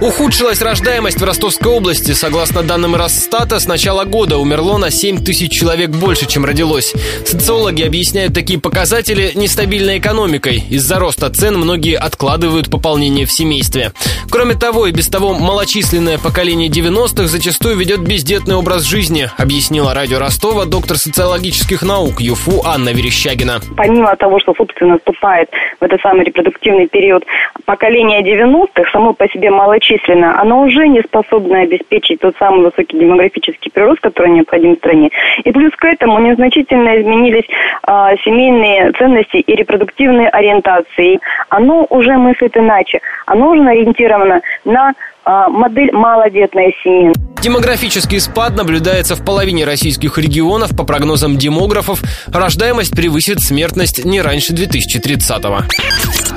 Ухудшилась рождаемость в Ростовской области. Согласно данным Росстата, с начала года умерло на 7 тысяч человек больше, чем родилось. Социологи объясняют такие показатели нестабильной экономикой. Из-за роста цен многие откладывают пополнение в семействе. Кроме того, и без того малочисленное поколение 90-х зачастую ведет бездетный образ жизни, объяснила радио Ростова доктор социологических наук ЮФУ Анна Верещагина. Помимо того, что, собственно, наступает в этот самый репродуктивный период поколение 90-х, само по себе малочисленное, многочисленно, оно уже не способно обеспечить тот самый высокий демографический прирост, который необходим стране. И плюс к этому незначительно изменились э, семейные ценности и репродуктивные ориентации. Оно уже мыслит иначе. Оно уже ориентировано на э, модель малодетной семьи. Демографический спад наблюдается в половине российских регионов. По прогнозам демографов, рождаемость превысит смертность не раньше 2030 -го.